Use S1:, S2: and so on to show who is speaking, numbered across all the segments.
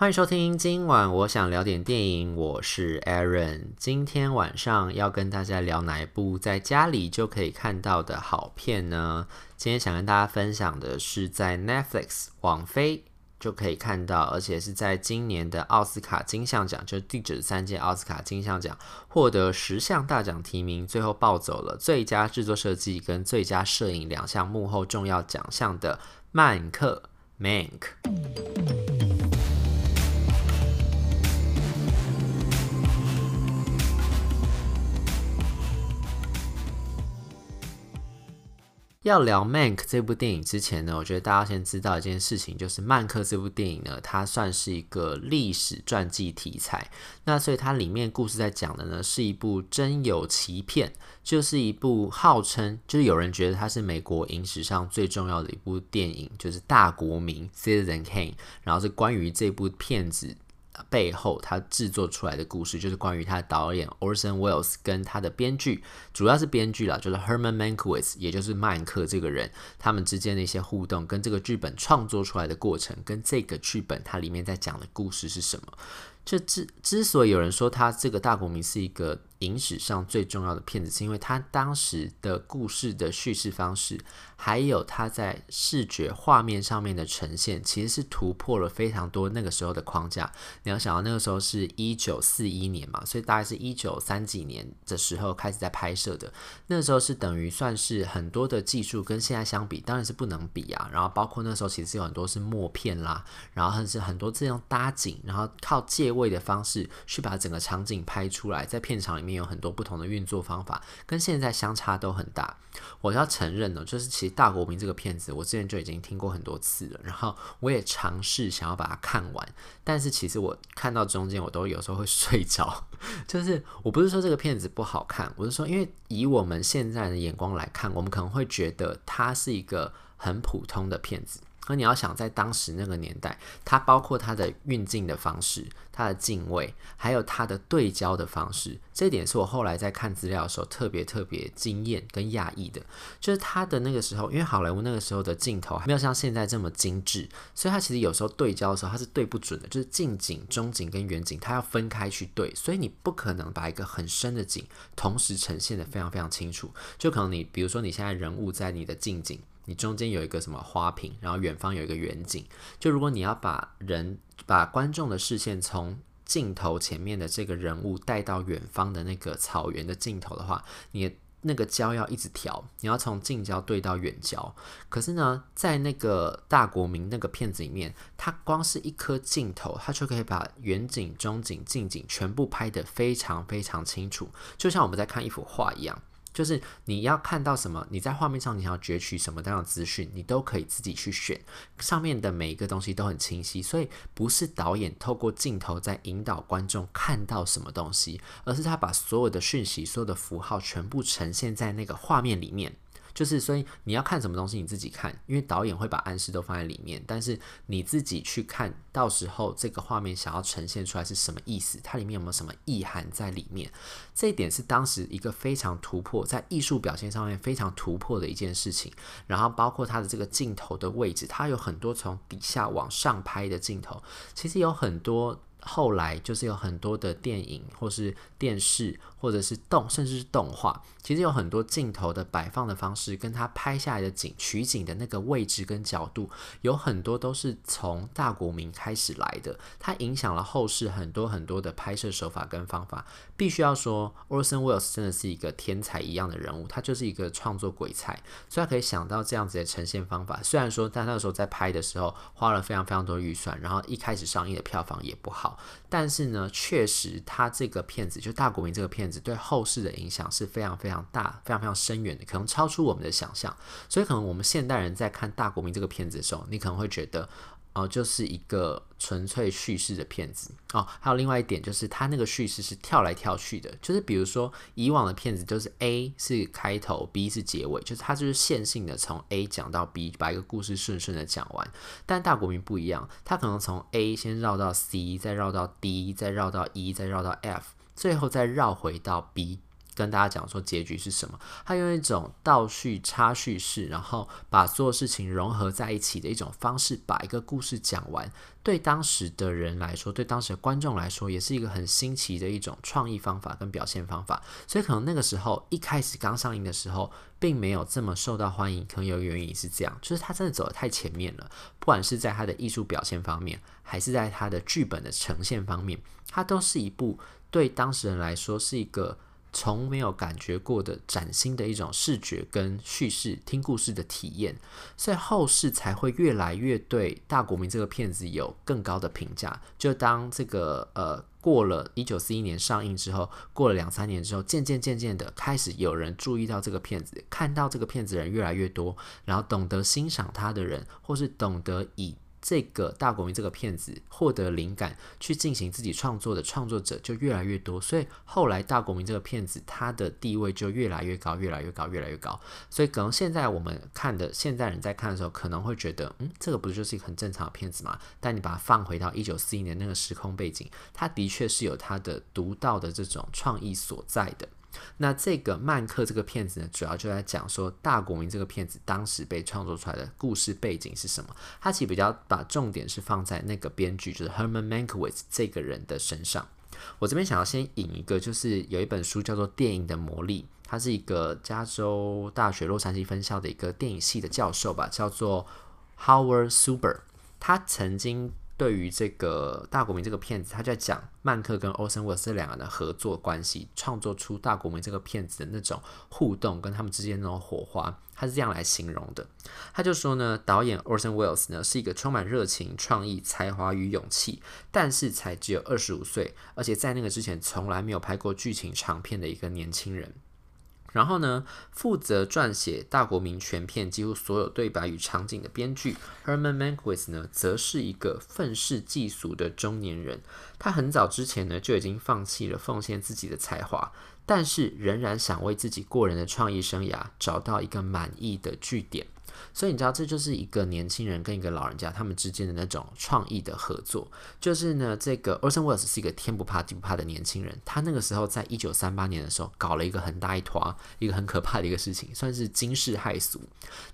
S1: 欢迎收听，今晚我想聊点电影，我是 Aaron。今天晚上要跟大家聊哪一部在家里就可以看到的好片呢？今天想跟大家分享的是在 Netflix 网飞就可以看到，而且是在今年的奥斯卡金像奖，就是第九十三届奥斯卡金像奖获得十项大奖提名，最后抱走了最佳制作设计跟最佳摄影两项幕后重要奖项的《曼克》（Mank）。要聊《Mank》这部电影之前呢，我觉得大家先知道一件事情，就是《曼克》这部电影呢，它算是一个历史传记题材。那所以它里面故事在讲的呢，是一部真有其片，就是一部号称就是有人觉得它是美国影史上最重要的一部电影，就是《大国民》（Citizen Kane），然后是关于这部片子。背后他制作出来的故事，就是关于他导演 Orson Welles 跟他的编剧，主要是编剧啦，就是 Herman Mankiewicz，也就是曼克这个人，他们之间的一些互动，跟这个剧本创作出来的过程，跟这个剧本它里面在讲的故事是什么？就之之所以有人说他这个大国民是一个。影史上最重要的片子，是因为他当时的故事的叙事方式，还有他在视觉画面上面的呈现，其实是突破了非常多那个时候的框架。你要想到那个时候是一九四一年嘛，所以大概是一九三几年的时候开始在拍摄的。那时候是等于算是很多的技术跟现在相比，当然是不能比啊。然后包括那时候其实有很多是默片啦，然后甚至很多这样搭景，然后靠借位的方式去把整个场景拍出来，在片场里面。有很多不同的运作方法，跟现在相差都很大。我要承认呢，就是其实《大国民》这个片子，我之前就已经听过很多次了，然后我也尝试想要把它看完，但是其实我看到中间，我都有时候会 睡着。就是我不是说这个片子不好看，我是说，因为以我们现在的眼光来看，我们可能会觉得它是一个很普通的片子。可你要想在当时那个年代，它包括它的运镜的方式、它的镜位，还有它的对焦的方式，这点是我后来在看资料的时候特别特别惊艳跟讶异的。就是它的那个时候，因为好莱坞那个时候的镜头还没有像现在这么精致，所以它其实有时候对焦的时候它是对不准的，就是近景、中景跟远景它要分开去对，所以你不可能把一个很深的景同时呈现得非常非常清楚。就可能你比如说你现在人物在你的近景。你中间有一个什么花瓶，然后远方有一个远景。就如果你要把人把观众的视线从镜头前面的这个人物带到远方的那个草原的镜头的话，你那个焦要一直调，你要从近焦对到远焦。可是呢，在那个大国民那个片子里面，它光是一颗镜头，它就可以把远景、中景、近景全部拍得非常非常清楚，就像我们在看一幅画一样。就是你要看到什么，你在画面上你要攫取什么样的资讯，你都可以自己去选。上面的每一个东西都很清晰，所以不是导演透过镜头在引导观众看到什么东西，而是他把所有的讯息、所有的符号全部呈现在那个画面里面。就是，所以你要看什么东西，你自己看，因为导演会把暗示都放在里面，但是你自己去看到时候这个画面想要呈现出来是什么意思，它里面有没有什么意涵在里面？这一点是当时一个非常突破，在艺术表现上面非常突破的一件事情。然后包括它的这个镜头的位置，它有很多从底下往上拍的镜头，其实有很多。后来就是有很多的电影，或是电视，或者是动，甚至是动画，其实有很多镜头的摆放的方式，跟他拍下来的景、取景的那个位置跟角度，有很多都是从大国民开始来的。它影响了后世很多很多的拍摄手法跟方法。必须要说，Orson Welles 真的是一个天才一样的人物，他就是一个创作鬼才，所以他可以想到这样子的呈现方法。虽然说他那时候在拍的时候花了非常非常多预算，然后一开始上映的票房也不好。但是呢，确实，他这个片子就《大国民》这个片子对后世的影响是非常非常大、非常非常深远的，可能超出我们的想象。所以，可能我们现代人在看《大国民》这个片子的时候，你可能会觉得。哦，就是一个纯粹叙事的片子哦。还有另外一点，就是它那个叙事是跳来跳去的。就是比如说，以往的片子就是 A 是开头，B 是结尾，就是它就是线性的从 A 讲到 B，把一个故事顺顺的讲完。但大国民不一样，它可能从 A 先绕到 C，再绕到 D，再绕到 E，再绕到 F，最后再绕回到 B。跟大家讲说结局是什么，他用一种倒叙、插叙式，然后把所有事情融合在一起的一种方式，把一个故事讲完。对当时的人来说，对当时的观众来说，也是一个很新奇的一种创意方法跟表现方法。所以可能那个时候一开始刚上映的时候，并没有这么受到欢迎。可能有原因是这样，就是他真的走得太前面了，不管是在他的艺术表现方面，还是在他的剧本的呈现方面，它都是一部对当事人来说是一个。从没有感觉过的崭新的一种视觉跟叙事听故事的体验，所以后世才会越来越对《大国民》这个片子有更高的评价。就当这个呃过了一九四一年上映之后，过了两三年之后，渐渐渐渐的开始有人注意到这个片子，看到这个片子人越来越多，然后懂得欣赏它的人，或是懂得以。这个大国民这个片子获得灵感去进行自己创作的创作者就越来越多，所以后来大国民这个片子它的地位就越来越高，越来越高，越来越高。所以可能现在我们看的现在人在看的时候，可能会觉得，嗯，这个不就是一个很正常的片子吗？但你把它放回到一九四一年那个时空背景，它的确是有它的独到的这种创意所在的。那这个曼克这个片子呢，主要就在讲说大国民这个片子当时被创作出来的故事背景是什么？他其实比较把重点是放在那个编剧，就是 Herman Mankiewicz 这个人的身上。我这边想要先引一个，就是有一本书叫做《电影的魔力》，他是一个加州大学洛杉矶分校的一个电影系的教授吧，叫做 Howard Suber，他曾经。对于这个大国民这个片子，他在讲曼克跟 Orson Welles 这两个人的合作关系，创作出大国民这个片子的那种互动跟他们之间那种火花，他是这样来形容的。他就说呢，导演 Orson Welles 呢是一个充满热情、创意、才华与勇气，但是才只有二十五岁，而且在那个之前从来没有拍过剧情长片的一个年轻人。然后呢，负责撰写《大国民》全片几乎所有对白与场景的编剧 Herman Mankiewicz 呢，则是一个愤世嫉俗的中年人。他很早之前呢就已经放弃了奉献自己的才华，但是仍然想为自己过人的创意生涯找到一个满意的据点。所以你知道，这就是一个年轻人跟一个老人家他们之间的那种创意的合作。就是呢，这个 Orson Welles 是一个天不怕地不怕的年轻人。他那个时候在一九三八年的时候，搞了一个很大一坨，一个很可怕的一个事情，算是惊世骇俗。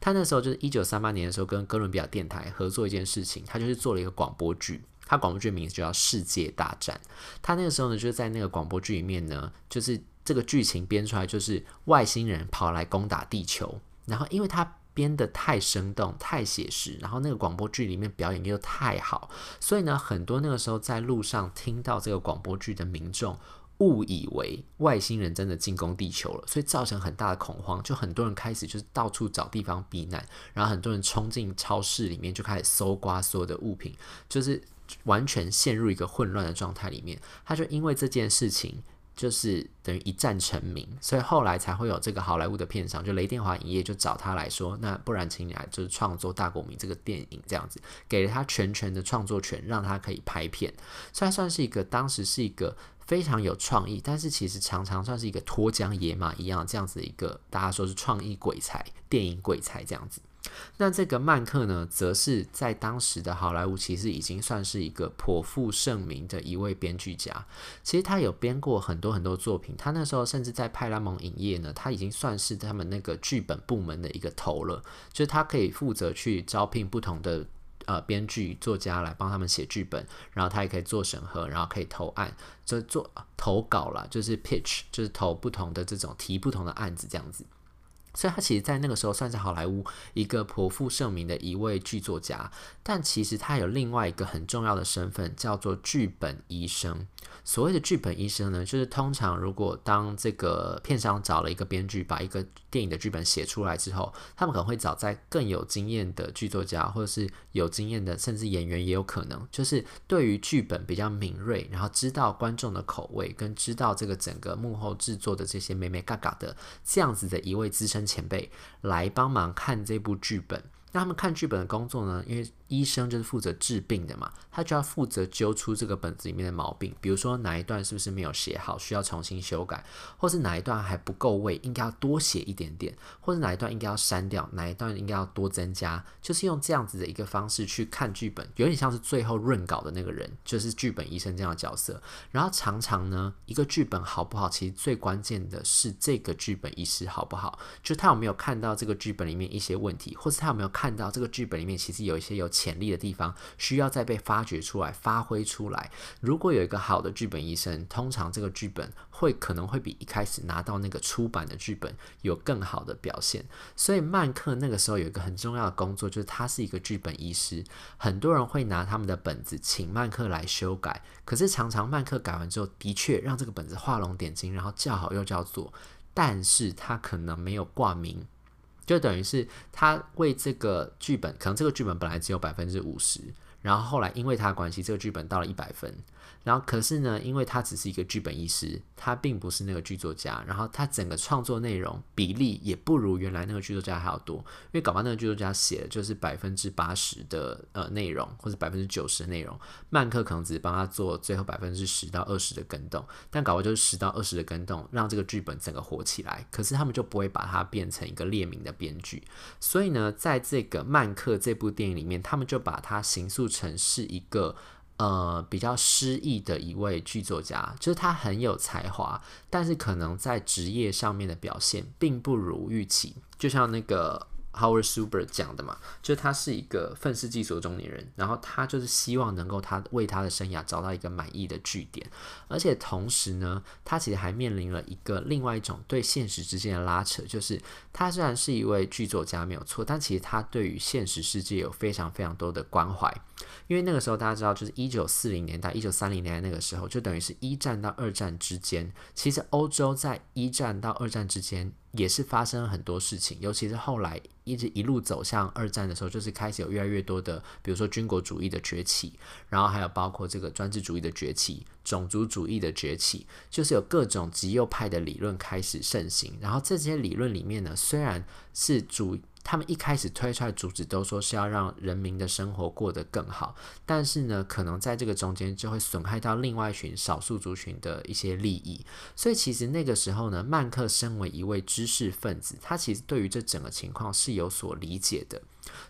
S1: 他那时候就是一九三八年的时候，跟哥伦比亚电台合作一件事情，他就是做了一个广播剧。他广播剧名字就叫《世界大战》。他那个时候呢，就是在那个广播剧里面呢，就是这个剧情编出来，就是外星人跑来攻打地球，然后因为他。编得太生动、太写实，然后那个广播剧里面表演又太好，所以呢，很多那个时候在路上听到这个广播剧的民众误以为外星人真的进攻地球了，所以造成很大的恐慌，就很多人开始就是到处找地方避难，然后很多人冲进超市里面就开始搜刮所有的物品，就是完全陷入一个混乱的状态里面。他就因为这件事情。就是等于一战成名，所以后来才会有这个好莱坞的片商，就雷电华影业就找他来说，那不然请你来就是创作《大国民》这个电影这样子，给了他全权的创作权，让他可以拍片，所以他算是一个当时是一个非常有创意，但是其实常常算是一个脱缰野马一样这样子一个大家说是创意鬼才、电影鬼才这样子。那这个曼克呢，则是在当时的好莱坞其实已经算是一个颇负盛名的一位编剧家。其实他有编过很多很多作品，他那时候甚至在派拉蒙影业呢，他已经算是他们那个剧本部门的一个头了，就是他可以负责去招聘不同的呃编剧作家来帮他们写剧本，然后他也可以做审核，然后可以投案，就做投稿啦，就是 pitch，就是投不同的这种提不同的案子这样子。所以他其实，在那个时候算是好莱坞一个颇负盛名的一位剧作家，但其实他有另外一个很重要的身份，叫做剧本医生。所谓的剧本医生呢，就是通常如果当这个片商找了一个编剧，把一个电影的剧本写出来之后，他们可能会找在更有经验的剧作家，或者是有经验的，甚至演员也有可能，就是对于剧本比较敏锐，然后知道观众的口味，跟知道这个整个幕后制作的这些美眉嘎嘎的这样子的一位资深前辈来帮忙看这部剧本。那他们看剧本的工作呢，因为医生就是负责治病的嘛，他就要负责揪出这个本子里面的毛病，比如说哪一段是不是没有写好，需要重新修改，或是哪一段还不够位，应该要多写一点点，或者哪一段应该要删掉，哪一段应该要多增加，就是用这样子的一个方式去看剧本，有点像是最后润稿的那个人，就是剧本医生这样的角色。然后常常呢，一个剧本好不好，其实最关键的是这个剧本医师好不好，就他有没有看到这个剧本里面一些问题，或是他有没有看到这个剧本里面其实有一些有潜力的地方需要再被发掘出来、发挥出来。如果有一个好的剧本医生，通常这个剧本会可能会比一开始拿到那个出版的剧本有更好的表现。所以曼克那个时候有一个很重要的工作，就是他是一个剧本医师。很多人会拿他们的本子请曼克来修改，可是常常曼克改完之后，的确让这个本子画龙点睛，然后叫好又叫座，但是他可能没有挂名。就等于是他为这个剧本，可能这个剧本本来只有百分之五十，然后后来因为他的关系，这个剧本到了一百分。然后，可是呢，因为他只是一个剧本医师，他并不是那个剧作家。然后，他整个创作内容比例也不如原来那个剧作家还要多。因为搞不好那个剧作家写的就是百分之八十的呃内容，或者百分之九十的内容，曼克可能只是帮他做最后百分之十到二十的更动。但搞不好就是十到二十的更动，让这个剧本整个火起来。可是他们就不会把它变成一个列名的编剧。所以呢，在这个曼克这部电影里面，他们就把它形塑成是一个。呃，比较失意的一位剧作家，就是他很有才华，但是可能在职业上面的表现并不如预期，就像那个。Howard Suber 讲的嘛，就是他是一个愤世嫉俗的中年人，然后他就是希望能够他为他的生涯找到一个满意的据点，而且同时呢，他其实还面临了一个另外一种对现实之间的拉扯，就是他虽然是一位剧作家没有错，但其实他对于现实世界有非常非常多的关怀，因为那个时候大家知道，就是一九四零年代、一九三零年代那个时候，就等于是一战到二战之间，其实欧洲在一战到二战之间。也是发生了很多事情，尤其是后来一直一路走向二战的时候，就是开始有越来越多的，比如说军国主义的崛起，然后还有包括这个专制主义的崛起、种族主义的崛起，就是有各种极右派的理论开始盛行。然后这些理论里面呢，虽然是主。他们一开始推出来的主旨都说是要让人民的生活过得更好，但是呢，可能在这个中间就会损害到另外一群少数族群的一些利益。所以其实那个时候呢，曼克身为一位知识分子，他其实对于这整个情况是有所理解的。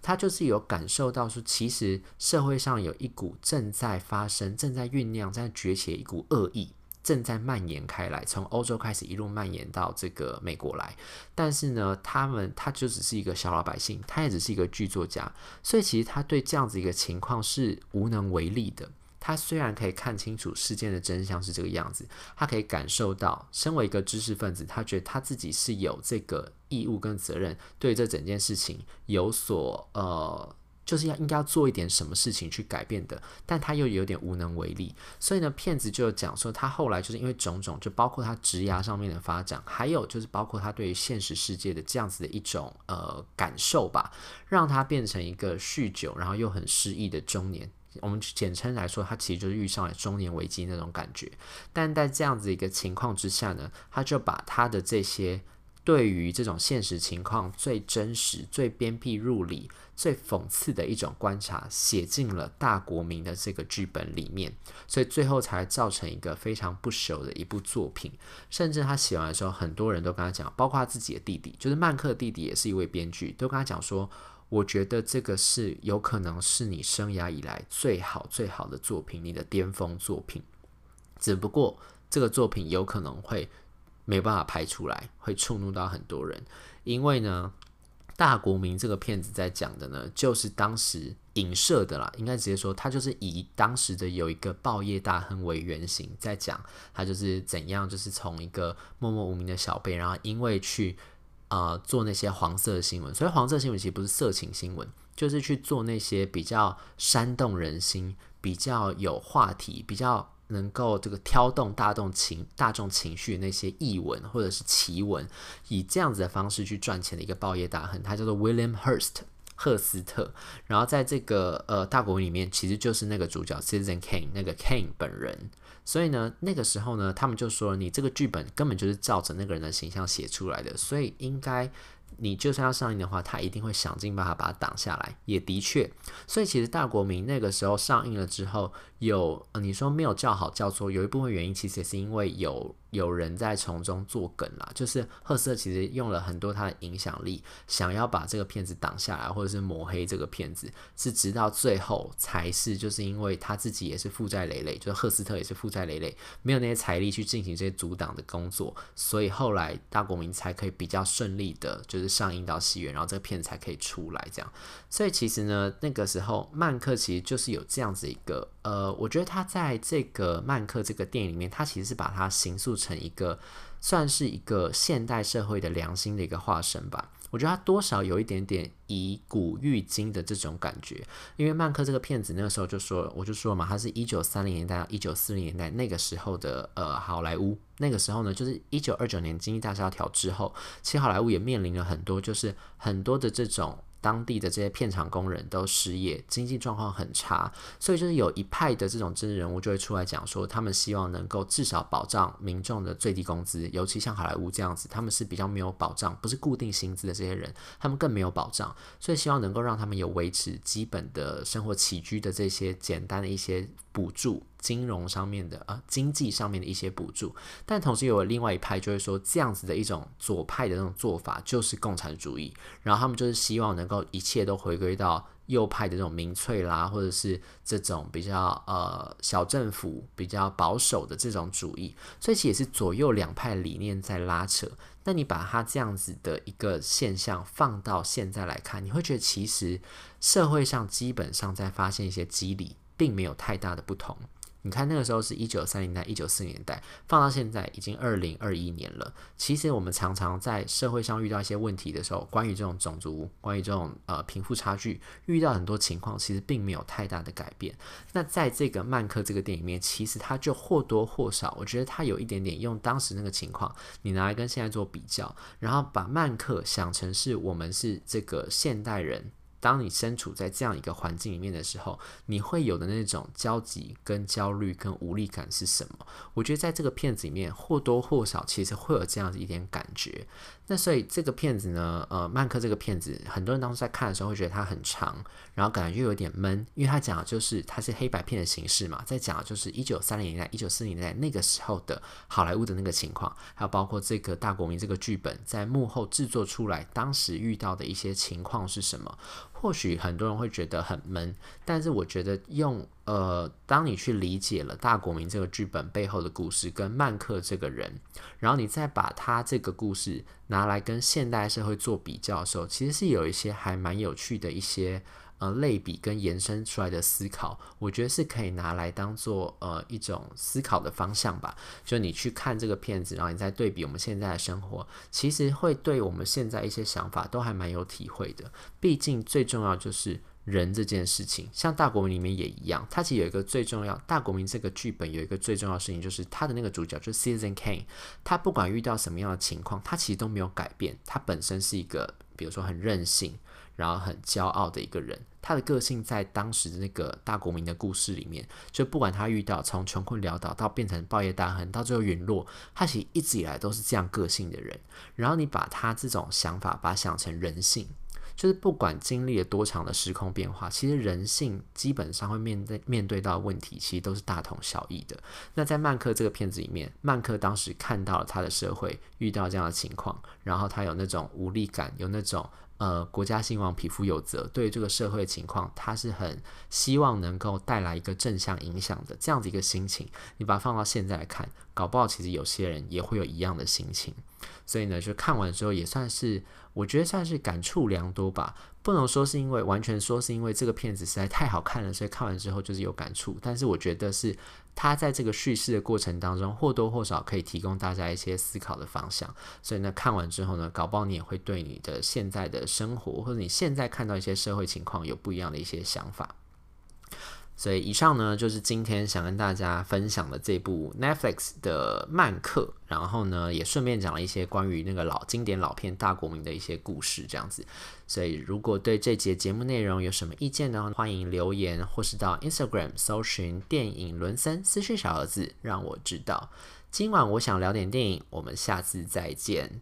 S1: 他就是有感受到说，其实社会上有一股正在发生、正在酝酿、在崛起的一股恶意。正在蔓延开来，从欧洲开始一路蔓延到这个美国来。但是呢，他们他就只是一个小老百姓，他也只是一个剧作家，所以其实他对这样子一个情况是无能为力的。他虽然可以看清楚事件的真相是这个样子，他可以感受到，身为一个知识分子，他觉得他自己是有这个义务跟责任，对这整件事情有所呃。就是要应该要做一点什么事情去改变的，但他又有点无能为力，所以呢，骗子就讲说他后来就是因为种种，就包括他职涯上面的发展，还有就是包括他对于现实世界的这样子的一种呃感受吧，让他变成一个酗酒然后又很失意的中年。我们简称来说，他其实就是遇上了中年危机那种感觉。但在这样子一个情况之下呢，他就把他的这些对于这种现实情况最真实、最鞭辟入里。最讽刺的一种观察写进了大国民的这个剧本里面，所以最后才造成一个非常不朽的一部作品。甚至他写完的时候，很多人都跟他讲，包括他自己的弟弟，就是曼克的弟弟也是一位编剧，都跟他讲说：“我觉得这个是有可能是你生涯以来最好最好的作品，你的巅峰作品。只不过这个作品有可能会没办法拍出来，会触怒到很多人，因为呢。”大国民这个片子在讲的呢，就是当时影射的啦，应该直接说，他就是以当时的有一个报业大亨为原型，在讲他就是怎样，就是从一个默默无名的小辈，然后因为去呃做那些黄色新闻，所以黄色新闻其实不是色情新闻，就是去做那些比较煽动人心、比较有话题、比较。能够这个挑动大众情大众情绪那些译文或者是奇闻，以这样子的方式去赚钱的一个报业大亨，他叫做 William Hearst 赫斯特。然后在这个呃大国里面，其实就是那个主角 Citizen Kane 那个 Kane 本人。所以呢，那个时候呢，他们就说你这个剧本根本就是照着那个人的形象写出来的，所以应该你就算要上映的话，他一定会想尽办法把它挡下来。也的确，所以其实大国民那个时候上映了之后，有你说没有叫好叫座，有一部分原因其实也是因为有。有人在从中作梗啦，就是赫斯特其实用了很多他的影响力，想要把这个片子挡下来，或者是抹黑这个片子，是直到最后才是，就是因为他自己也是负债累累，就是赫斯特也是负债累累，没有那些财力去进行这些阻挡的工作，所以后来大国民才可以比较顺利的，就是上映到戏院，然后这个片子才可以出来这样。所以其实呢，那个时候曼克其实就是有这样子一个，呃，我觉得他在这个曼克这个电影里面，他其实是把它形塑成一个算是一个现代社会的良心的一个化身吧。我觉得他多少有一点点以古喻今的这种感觉，因为曼克这个片子那个时候就说，我就说嘛，他是一九三零年代到一九四零年代那个时候的呃好莱坞。那个时候呢，就是一九二九年经济大萧条之后，其实好莱坞也面临了很多，就是很多的这种。当地的这些片场工人都失业，经济状况很差，所以就是有一派的这种政治人物就会出来讲说，他们希望能够至少保障民众的最低工资，尤其像好莱坞这样子，他们是比较没有保障，不是固定薪资的这些人，他们更没有保障，所以希望能够让他们有维持基本的生活起居的这些简单的一些补助。金融上面的啊，经济上面的一些补助，但同时有另外一派就会说，这样子的一种左派的那种做法就是共产主义，然后他们就是希望能够一切都回归到右派的这种民粹啦，或者是这种比较呃小政府、比较保守的这种主义，所以其实也是左右两派理念在拉扯。那你把它这样子的一个现象放到现在来看，你会觉得其实社会上基本上在发现一些机理，并没有太大的不同。你看那个时候是一九三零代、一九四零年代，放到现在已经二零二一年了。其实我们常常在社会上遇到一些问题的时候，关于这种种族、关于这种呃贫富差距，遇到很多情况，其实并没有太大的改变。那在这个曼克这个电影里面，其实它就或多或少，我觉得它有一点点用当时那个情况，你拿来跟现在做比较，然后把曼克想成是我们是这个现代人。当你身处在这样一个环境里面的时候，你会有的那种焦急、跟焦虑、跟无力感是什么？我觉得在这个片子里面或多或少其实会有这样子一点感觉。那所以这个片子呢，呃，曼克这个片子，很多人当时在看的时候会觉得它很长，然后感觉又有点闷，因为它讲的就是它是黑白片的形式嘛，在讲的就是一九三零年代、一九四零年代那个时候的好莱坞的那个情况，还有包括这个大国民这个剧本在幕后制作出来，当时遇到的一些情况是什么？或许很多人会觉得很闷，但是我觉得用呃，当你去理解了大国民这个剧本背后的故事，跟曼克这个人，然后你再把他这个故事拿拿来跟现代社会做比较的时候，其实是有一些还蛮有趣的一些。呃，类比跟延伸出来的思考，我觉得是可以拿来当做呃一种思考的方向吧。就你去看这个片子，然后你再对比我们现在的生活，其实会对我们现在一些想法都还蛮有体会的。毕竟最重要就是人这件事情，像大国民里面也一样，它其实有一个最重要，大国民这个剧本有一个最重要的事情，就是他的那个主角就是 Citizen Kane，他不管遇到什么样的情况，他其实都没有改变，他本身是一个，比如说很任性。然后很骄傲的一个人，他的个性在当时的那个大国民的故事里面，就不管他遇到从穷困潦倒到变成报业大亨，到最后陨落，他其实一直以来都是这样个性的人。然后你把他这种想法，把他想成人性，就是不管经历了多长的时空变化，其实人性基本上会面对面对到的问题，其实都是大同小异的。那在曼克这个片子里面，曼克当时看到了他的社会遇到这样的情况，然后他有那种无力感，有那种。呃，国家兴亡，匹夫有责。对这个社会情况，他是很希望能够带来一个正向影响的这样子一个心情。你把它放到现在来看，搞不好其实有些人也会有一样的心情。所以呢，就看完之后也算是，我觉得算是感触良多吧。不能说是因为完全说是因为这个片子实在太好看了，所以看完之后就是有感触。但是我觉得是他在这个叙事的过程当中，或多或少可以提供大家一些思考的方向。所以呢，看完之后呢，搞不好你也会对你的现在的生活，或者你现在看到一些社会情况有不一样的一些想法。所以以上呢，就是今天想跟大家分享的这部 Netflix 的《曼克》，然后呢，也顺便讲了一些关于那个老经典老片《大国民》的一些故事，这样子。所以如果对这节节目内容有什么意见呢，欢迎留言，或是到 Instagram 搜寻电影伦森私讯小盒子，让我知道。今晚我想聊点电影，我们下次再见。